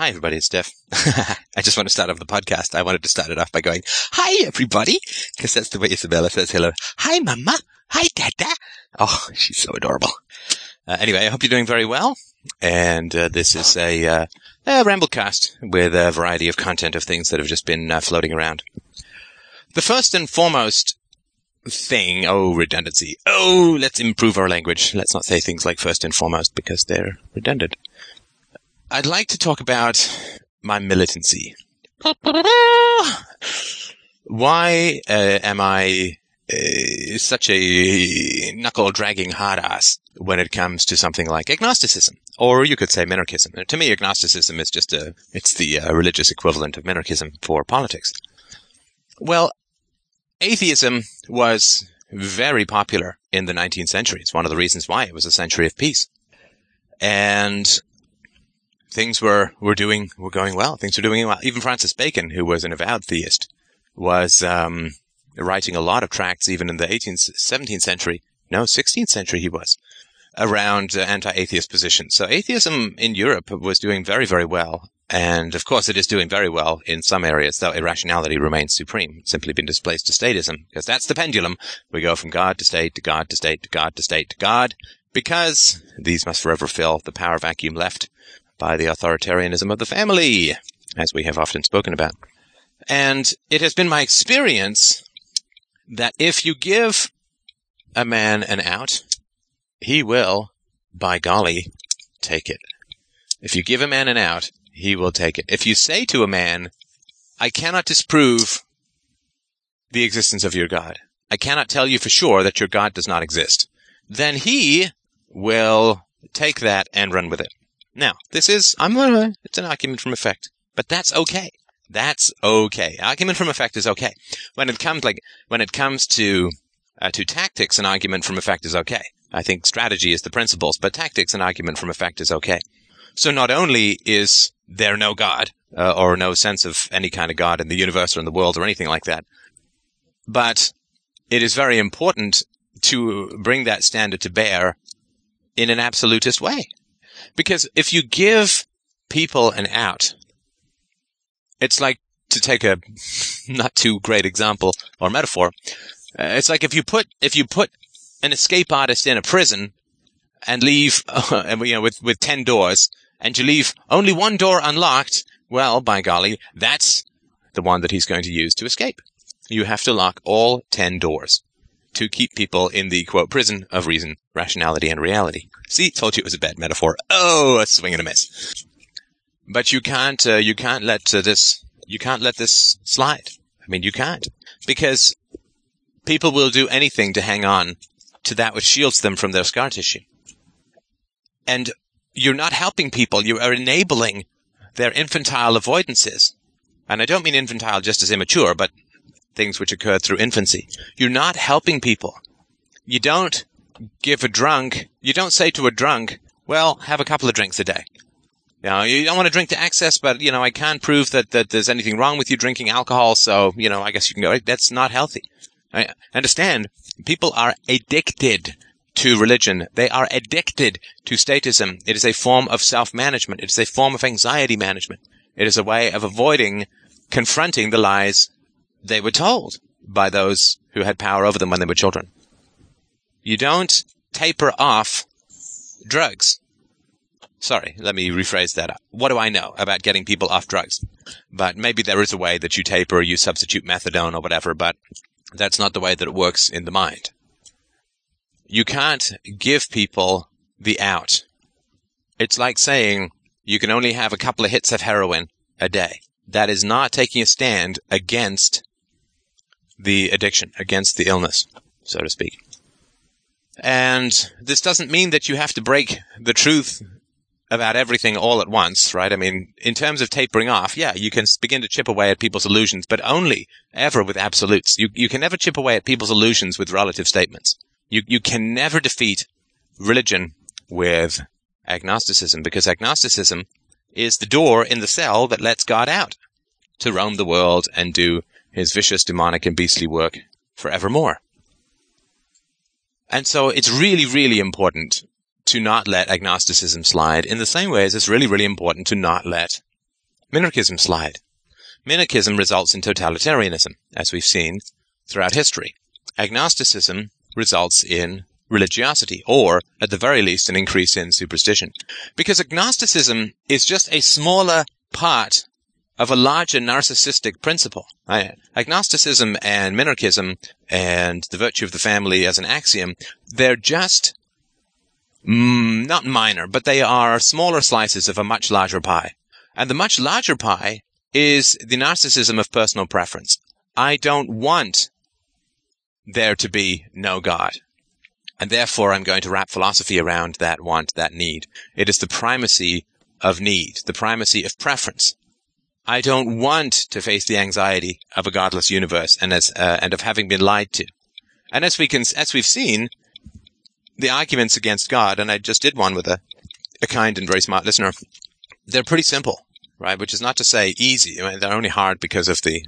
Hi, everybody. It's Steph. I just want to start off the podcast. I wanted to start it off by going, Hi, everybody. Because that's the way Isabella says hello. Hi, Mama. Hi, Dada. Oh, she's so adorable. Uh, anyway, I hope you're doing very well. And uh, this is a, uh, a Ramblecast with a variety of content of things that have just been uh, floating around. The first and foremost thing, oh, redundancy. Oh, let's improve our language. Let's not say things like first and foremost because they're redundant. I'd like to talk about my militancy. Why uh, am I uh, such a knuckle dragging hard ass when it comes to something like agnosticism, or you could say minarchism? To me, agnosticism is just a it's the uh, religious equivalent of minarchism for politics. Well, atheism was very popular in the 19th century. It's one of the reasons why it was a century of peace. And things were, were doing, were going well. Things were doing well. Even Francis Bacon, who was an avowed theist, was, um, writing a lot of tracts even in the 18th, 17th century. No, 16th century he was around uh, anti-atheist positions. So atheism in Europe was doing very, very well. And of course it is doing very well in some areas, though irrationality remains supreme, simply been displaced to statism, because that's the pendulum. We go from God to state to God to state to God to state to God, because these must forever fill the power vacuum left by the authoritarianism of the family, as we have often spoken about. And it has been my experience that if you give a man an out, he will, by golly, take it. If you give a man an out, he will take it. If you say to a man, I cannot disprove the existence of your God. I cannot tell you for sure that your God does not exist. Then he will take that and run with it. Now, this is, I'm gonna, it's an argument from effect, but that's okay. That's okay. Argument from effect is okay. When it comes like, when it comes to, uh, to tactics, an argument from effect is okay. I think strategy is the principles, but tactics, an argument from effect is okay. So not only is there no God, uh, or no sense of any kind of God in the universe or in the world or anything like that, but it is very important to bring that standard to bear in an absolutist way. Because if you give people an out, it's like to take a not too great example or metaphor. Uh, it's like if you put, if you put an escape artist in a prison and leave, uh, and you know, with, with 10 doors and you leave only one door unlocked, well, by golly, that's the one that he's going to use to escape. You have to lock all 10 doors to keep people in the quote prison of reason, rationality, and reality. See, told you it was a bad metaphor. Oh, a swing and a miss. But you can't, uh, you can't let uh, this, you can't let this slide. I mean, you can't because people will do anything to hang on to that which shields them from their scar tissue. And you're not helping people. You are enabling their infantile avoidances. And I don't mean infantile just as immature, but things which occurred through infancy. You're not helping people. You don't give a drunk, you don't say to a drunk, well, have a couple of drinks a day. Know, you don't want to drink to excess, but, you know, I can't prove that, that there's anything wrong with you drinking alcohol, so, you know, I guess you can go, that's not healthy. I understand people are addicted to religion. They are addicted to statism. It is a form of self-management. It is a form of anxiety management. It is a way of avoiding confronting the lies they were told by those who had power over them when they were children. You don't taper off drugs. Sorry, let me rephrase that. What do I know about getting people off drugs? But maybe there is a way that you taper or you substitute methadone or whatever, but that's not the way that it works in the mind. You can't give people the out. It's like saying you can only have a couple of hits of heroin a day. That is not taking a stand against the addiction, against the illness, so to speak. And this doesn't mean that you have to break the truth about everything all at once, right? I mean, in terms of tapering off, yeah, you can begin to chip away at people's illusions, but only ever with absolutes. You, you can never chip away at people's illusions with relative statements. You, you can never defeat religion with agnosticism because agnosticism is the door in the cell that lets God out to roam the world and do his vicious, demonic, and beastly work forevermore. And so it's really, really important to not let agnosticism slide in the same way as it's really, really important to not let minarchism slide. Minarchism results in totalitarianism, as we've seen throughout history. Agnosticism results in religiosity, or at the very least, an increase in superstition. Because agnosticism is just a smaller part of a larger narcissistic principle. Agnosticism and minarchism and the virtue of the family as an axiom, they're just mm, not minor, but they are smaller slices of a much larger pie. And the much larger pie is the narcissism of personal preference. I don't want there to be no God. And therefore I'm going to wrap philosophy around that want, that need. It is the primacy of need, the primacy of preference. I don't want to face the anxiety of a godless universe and as uh, and of having been lied to. And as we can, as we've seen, the arguments against God, and I just did one with a, a kind and very smart listener, they're pretty simple, right? Which is not to say easy. I mean, they're only hard because of the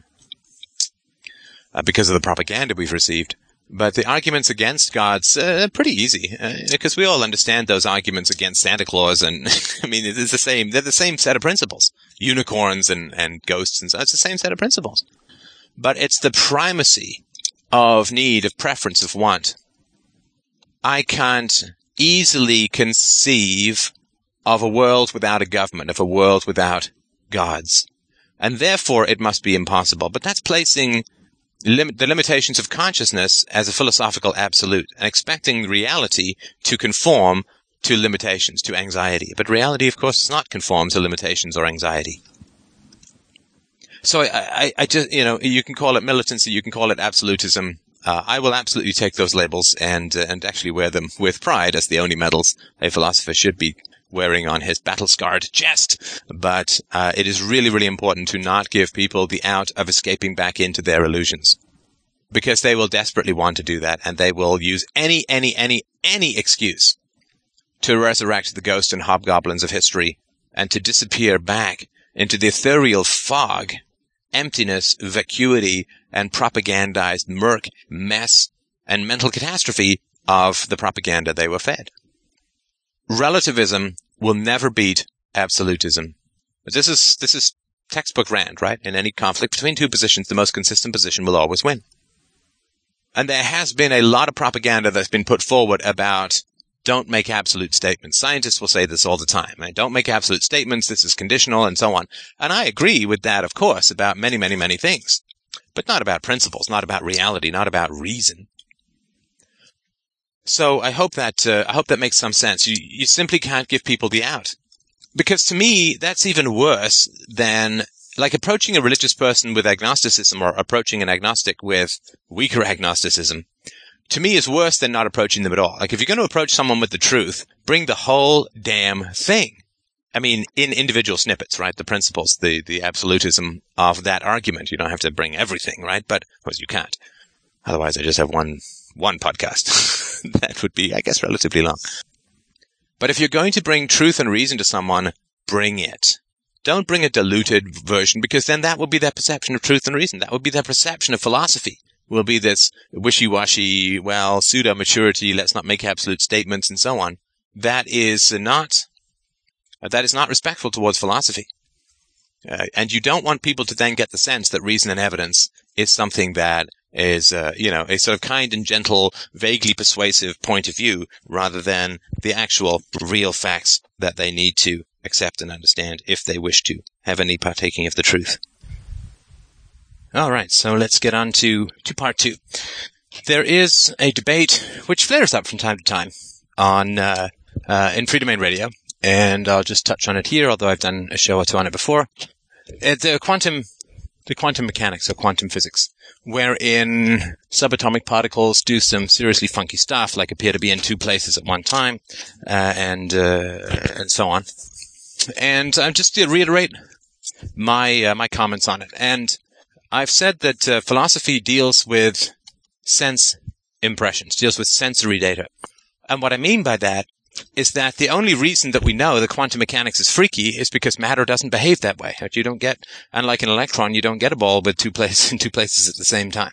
uh, because of the propaganda we've received. But the arguments against God's uh, pretty easy because uh, we all understand those arguments against Santa Claus, and I mean it's the same. They're the same set of principles: unicorns and and ghosts, and so it's the same set of principles. But it's the primacy of need, of preference, of want. I can't easily conceive of a world without a government, of a world without gods, and therefore it must be impossible. But that's placing lim- the limitations of consciousness as a philosophical absolute and expecting reality to conform to limitations, to anxiety. But reality, of course, does not conform to limitations or anxiety. So I, I, I just, you know, you can call it militancy, you can call it absolutism. Uh, I will absolutely take those labels and uh, and actually wear them with pride as the only medals a philosopher should be wearing on his battle scarred chest. But uh, it is really, really important to not give people the out of escaping back into their illusions. Because they will desperately want to do that, and they will use any, any, any, any excuse to resurrect the ghosts and hobgoblins of history and to disappear back into the ethereal fog, emptiness, vacuity, and propagandized murk, mess, and mental catastrophe of the propaganda they were fed relativism will never beat absolutism. This is, this is textbook Rand, right? In any conflict between two positions, the most consistent position will always win. And there has been a lot of propaganda that's been put forward about don't make absolute statements. Scientists will say this all the time. Right? Don't make absolute statements. This is conditional and so on. And I agree with that, of course, about many, many, many things, but not about principles, not about reality, not about reason. So I hope that uh, I hope that makes some sense. You you simply can't give people the out, because to me that's even worse than like approaching a religious person with agnosticism or approaching an agnostic with weaker agnosticism. To me is worse than not approaching them at all. Like if you're going to approach someone with the truth, bring the whole damn thing. I mean, in individual snippets, right? The principles, the, the absolutism of that argument. You don't have to bring everything, right? But, of course, you can't. Otherwise, I just have one one podcast. that would be, I guess, relatively long. But if you're going to bring truth and reason to someone, bring it. Don't bring a diluted version because then that will be their perception of truth and reason. That would be their perception of philosophy. Will be this wishy-washy, well, pseudo-maturity, let's not make absolute statements and so on. That is not, that is not respectful towards philosophy. Uh, and you don't want people to then get the sense that reason and evidence is something that is, uh, you know, a sort of kind and gentle, vaguely persuasive point of view rather than the actual real facts that they need to accept and understand if they wish to have any partaking of the truth. All right, so let's get on to, to part two. There is a debate which flares up from time to time on uh, uh, in Freedomain Radio, and I'll just touch on it here, although I've done a show or two on it before. Uh, the quantum, the quantum mechanics or quantum physics wherein subatomic particles do some seriously funky stuff, like appear to be in two places at one time, uh, and uh, and so on. And uh, just to reiterate my my comments on it, and I've said that uh, philosophy deals with sense impressions, deals with sensory data, and what I mean by that is that the only reason that we know that quantum mechanics is freaky is because matter doesn't behave that way. You don't get, unlike an electron, you don't get a ball with two places in two places at the same time.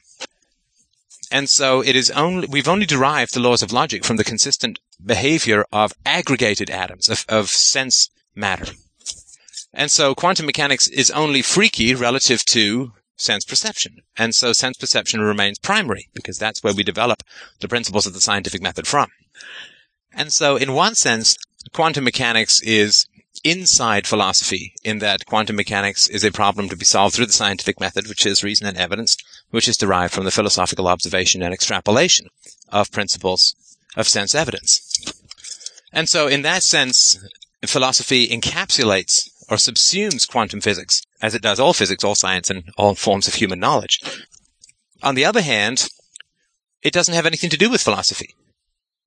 And so it is only, we've only derived the laws of logic from the consistent behavior of aggregated atoms, of, of sense matter. And so quantum mechanics is only freaky relative to sense perception. And so sense perception remains primary because that's where we develop the principles of the scientific method from. And so in one sense, quantum mechanics is inside philosophy in that quantum mechanics is a problem to be solved through the scientific method, which is reason and evidence, which is derived from the philosophical observation and extrapolation of principles of sense evidence. And so in that sense, philosophy encapsulates or subsumes quantum physics, as it does all physics, all science, and all forms of human knowledge. On the other hand, it doesn't have anything to do with philosophy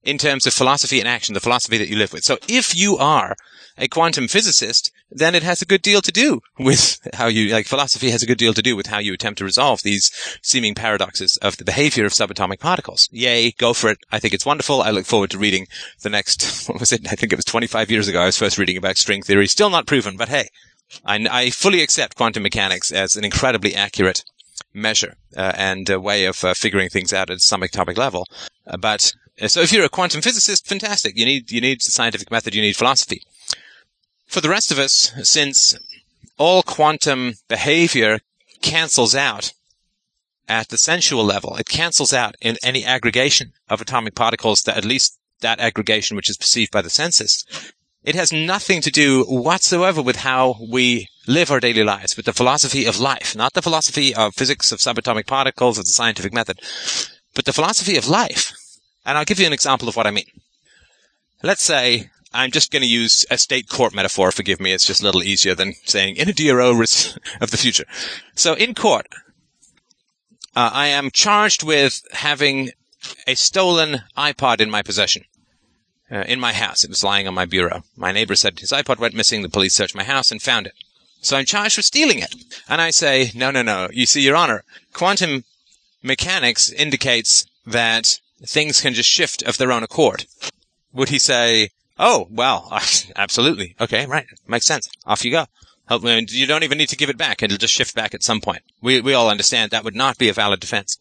in terms of philosophy and action, the philosophy that you live with. So if you are a quantum physicist, then it has a good deal to do with how you, like philosophy has a good deal to do with how you attempt to resolve these seeming paradoxes of the behavior of subatomic particles. Yay, go for it. I think it's wonderful. I look forward to reading the next, what was it? I think it was 25 years ago I was first reading about string theory. Still not proven, but hey, I, I fully accept quantum mechanics as an incredibly accurate measure uh, and a way of uh, figuring things out at some atomic level. Uh, but Uh, so if you're a quantum physicist, fantastic. You need, you need the scientific method, you need philosophy. For the rest of us, since all quantum behavior cancels out at the sensual level, it cancels out in any aggregation of atomic particles that at least that aggregation which is perceived by the senses. It has nothing to do whatsoever with how we live our daily lives, with the philosophy of life, not the philosophy of physics of subatomic particles or the scientific method, but the philosophy of life. And I'll give you an example of what I mean. Let's say I'm just going to use a state court metaphor. Forgive me. It's just a little easier than saying in a DRO of the future. So in court, uh, I am charged with having a stolen iPod in my possession. Uh, in my house. It was lying on my bureau. My neighbor said his iPod went missing. The police searched my house and found it. So I'm charged with stealing it. And I say, no, no, no. You see, Your Honor, quantum mechanics indicates that things can just shift of their own accord. Would he say, oh, well, absolutely. Okay, right. Makes sense. Off you go. You don't even need to give it back. It'll just shift back at some point. We, we all understand that would not be a valid defense.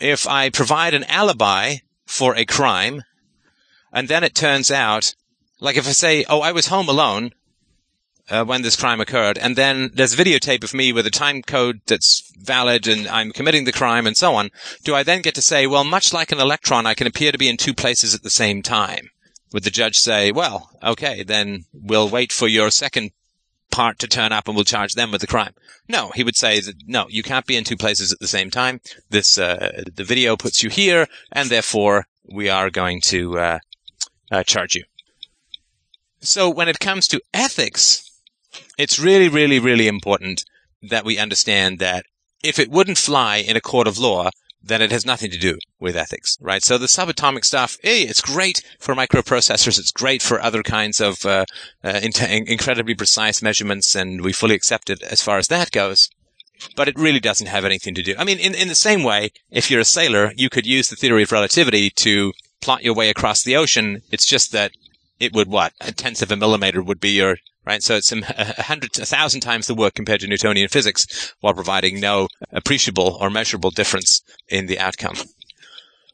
If I provide an alibi for a crime, and then it turns out, like if I say, oh, I was home alone, uh, when this crime occurred. And then there's videotape of me with a time code that's valid and I'm committing the crime and so on. Do I then get to say, well, much like an electron, I can appear to be in two places at the same time? Would the judge say, well, okay, then we'll wait for your second part to turn up and we'll charge them with the crime? No, he would say that, no, you can't be in two places at the same time. This, uh, the video puts you here and therefore we are going to, uh, uh, charge you. So when it comes to ethics, it's really, really, really important that we understand that if it wouldn't fly in a court of law, then it has nothing to do with ethics, right? So the subatomic stuff, hey, it's great for microprocessors. It's great for other kinds of uh, uh, in- incredibly precise measurements, and we fully accept it as far as that goes. But it really doesn't have anything to do. I mean, in, in the same way, if you're a sailor, you could use the theory of relativity to plot your way across the ocean. It's just that it would what a tenth of a millimeter would be your right? So it's a hundred, a thousand times the work compared to Newtonian physics while providing no appreciable or measurable difference in the outcome.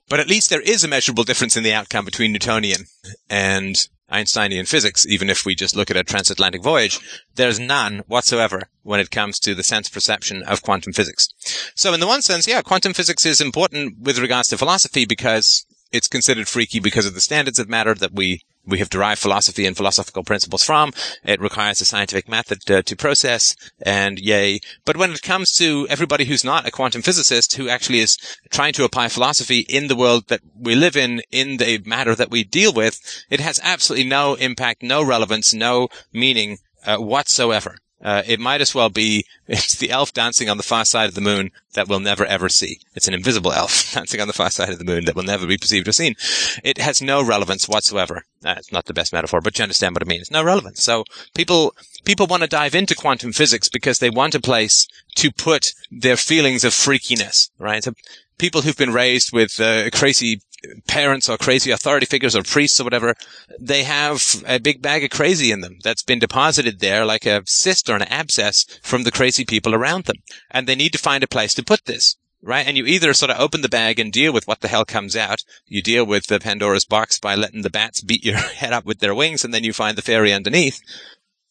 But at least there is a measurable difference in the outcome between Newtonian and Einsteinian physics, even if we just look at a transatlantic voyage, there's none whatsoever when it comes to the sense perception of quantum physics. So in the one sense, yeah, quantum physics is important with regards to philosophy because it's considered freaky because of the standards of matter that we we have derived philosophy and philosophical principles from. It requires a scientific method to, to, process, and yay. But when it comes to everybody who's not a quantum physicist, who actually is trying to apply philosophy in the world that we live in, in the matter that we deal with, it has absolutely no impact, no relevance, no meaning uh, whatsoever. Uh, it might as well be it's the elf dancing on the far side of the moon that we'll never ever see. It's an invisible elf dancing on the far side of the moon that will never be perceived or seen. It has no relevance whatsoever. Uh, it's not the best metaphor, but you understand what I mean. It's no relevance. So people people want to dive into quantum physics because they want a place to put their feelings of freakiness, right? So people who've been raised with uh, crazy parents or crazy authority figures or priests or whatever, they have a big bag of crazy in them that's been deposited there like a cyst or an abscess from the crazy people around them. And they need to find a place to put this. Right? And you either sort of open the bag and deal with what the hell comes out. You deal with the Pandora's box by letting the bats beat your head up with their wings and then you find the fairy underneath.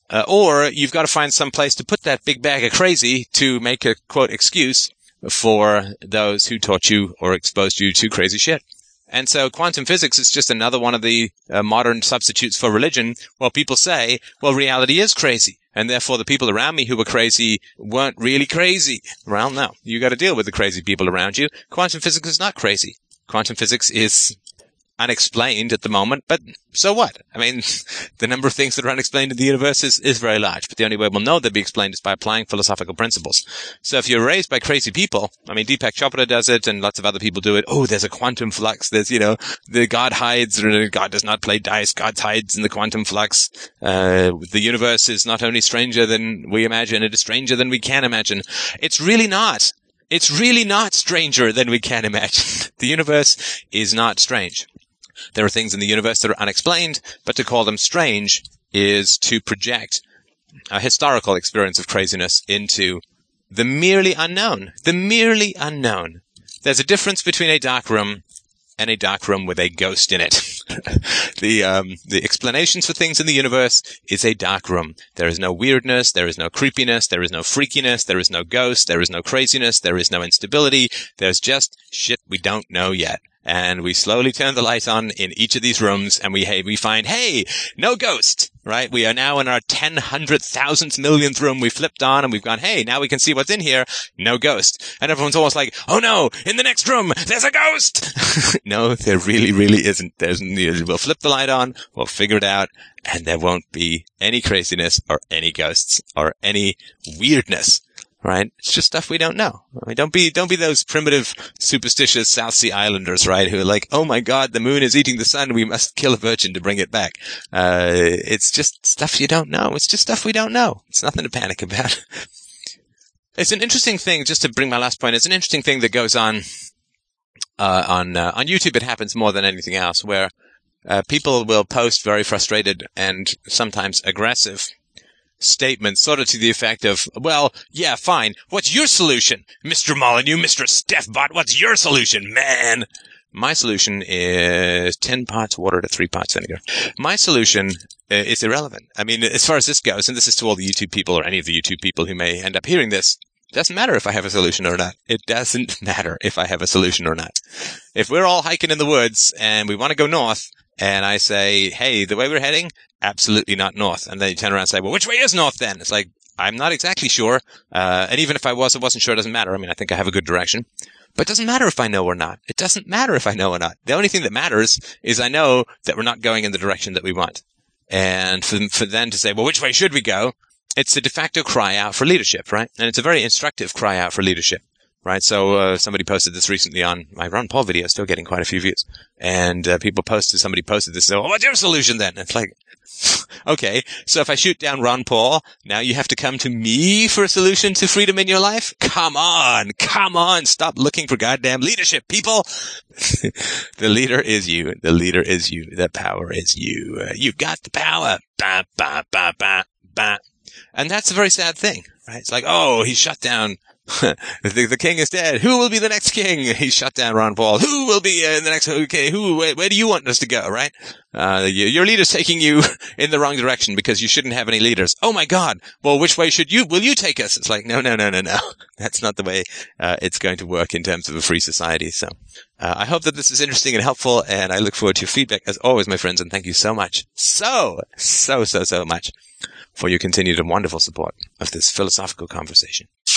Uh, or you've got to find some place to put that big bag of crazy to make a quote excuse for those who taught you or exposed you to crazy shit. And so quantum physics is just another one of the uh, modern substitutes for religion. Well, people say, well, reality is crazy. And therefore the people around me who were crazy weren't really crazy. Well, no, you got to deal with the crazy people around you. Quantum physics is not crazy. Quantum physics is unexplained at the moment, but so what? I mean, the number of things that are unexplained in the universe is, is very large, but the only way we'll know they'll be explained is by applying philosophical principles. So if you're raised by crazy people, I mean, Deepak Chopra does it and lots of other people do it. Oh, there's a quantum flux. There's, you know, the God hides, God does not play dice. God hides in the quantum flux. Uh, the universe is not only stranger than we imagine, it is stranger than we can imagine. It's really not. It's really not stranger than we can imagine. The universe is not strange. There are things in the universe that are unexplained, but to call them strange is to project a historical experience of craziness into the merely unknown. The merely unknown. There's a difference between a dark room and a dark room with a ghost in it. the um, the explanations for things in the universe is a dark room. There is no weirdness, there is no creepiness, there is no freakiness, there is no ghost, there is no craziness, there is no instability. There's just shit we don't know yet and we slowly turn the light on in each of these rooms and we, hey, we find, hey, no ghost, right? We are now in our 10 hundred thousandth millionth room. We flipped on and we've gone, hey, now we can see what's in here. No ghost. And everyone's almost like, oh no, in the next room, there's a ghost. no, there really, really isn't. There's, we'll flip the light on, we'll figure it out, and there won't be any craziness or any ghosts or any weirdness right? It's just stuff we don't know. I mean, don't be, don't be those primitive, superstitious South Sea Islanders, right? Who are like, oh my god, the moon is eating the sun. We must kill a virgin to bring it back. Uh, it's just stuff you don't know. It's just stuff we don't know. It's nothing to panic about. it's an interesting thing, just to bring my last point, it's an interesting thing that goes on, uh, on, uh, on YouTube. It happens more than anything else where, uh, people will post very frustrated and sometimes aggressive statement, sort of to the effect of, well, yeah, fine. What's your solution? Mr. Molyneux, Mr. Stefbot, what's your solution, man? My solution is 10 parts water to 3 parts vinegar. My solution uh, is irrelevant. I mean, as far as this goes, and this is to all the YouTube people or any of the YouTube people who may end up hearing this, doesn't matter if I have a solution or not. It doesn't matter if I have a solution or not. If we're all hiking in the woods and we want to go north, and I say, hey, the way we're heading, absolutely not north. And then you turn around and say, well, which way is north then? It's like, I'm not exactly sure. Uh, and even if I was, I wasn't sure, it doesn't matter. I mean, I think I have a good direction. But it doesn't matter if I know or not. It doesn't matter if I know or not. The only thing that matters is I know that we're not going in the direction that we want. And for, for them to say, well, which way should we go? It's a de facto cry out for leadership, right? And it's a very instructive cry out for leadership right? So uh, somebody posted this recently on my Ron Paul video, still getting quite a few views, and uh, people posted, somebody posted this. So, well, what's your solution then? it's like, okay, so if I shoot down Ron Paul, now you have to come to me for a solution to freedom in your life? Come on, come on, stop looking for goddamn leadership, people. the leader is you. The leader is you. The power is you. Uh, you got the power. And that's a very sad thing, right? It's like, oh, he shut down the, the, king is dead. Who will be the next king? He shut down Ron Paul. Who will be uh, the next? Okay, who? Where, where, do you want us to go? Right? Uh, your leader's taking you in the wrong direction because you shouldn't have any leaders. Oh my God! Well, which way should you? Will you take us? It's like no, no, no, no, no. That's not the way uh, it's going to work in terms of a free society. So, uh, I hope that this is interesting and helpful, and I look forward to your feedback as always, my friends. And thank you so much, so, so, so, so much for your continued and wonderful support of this philosophical conversation.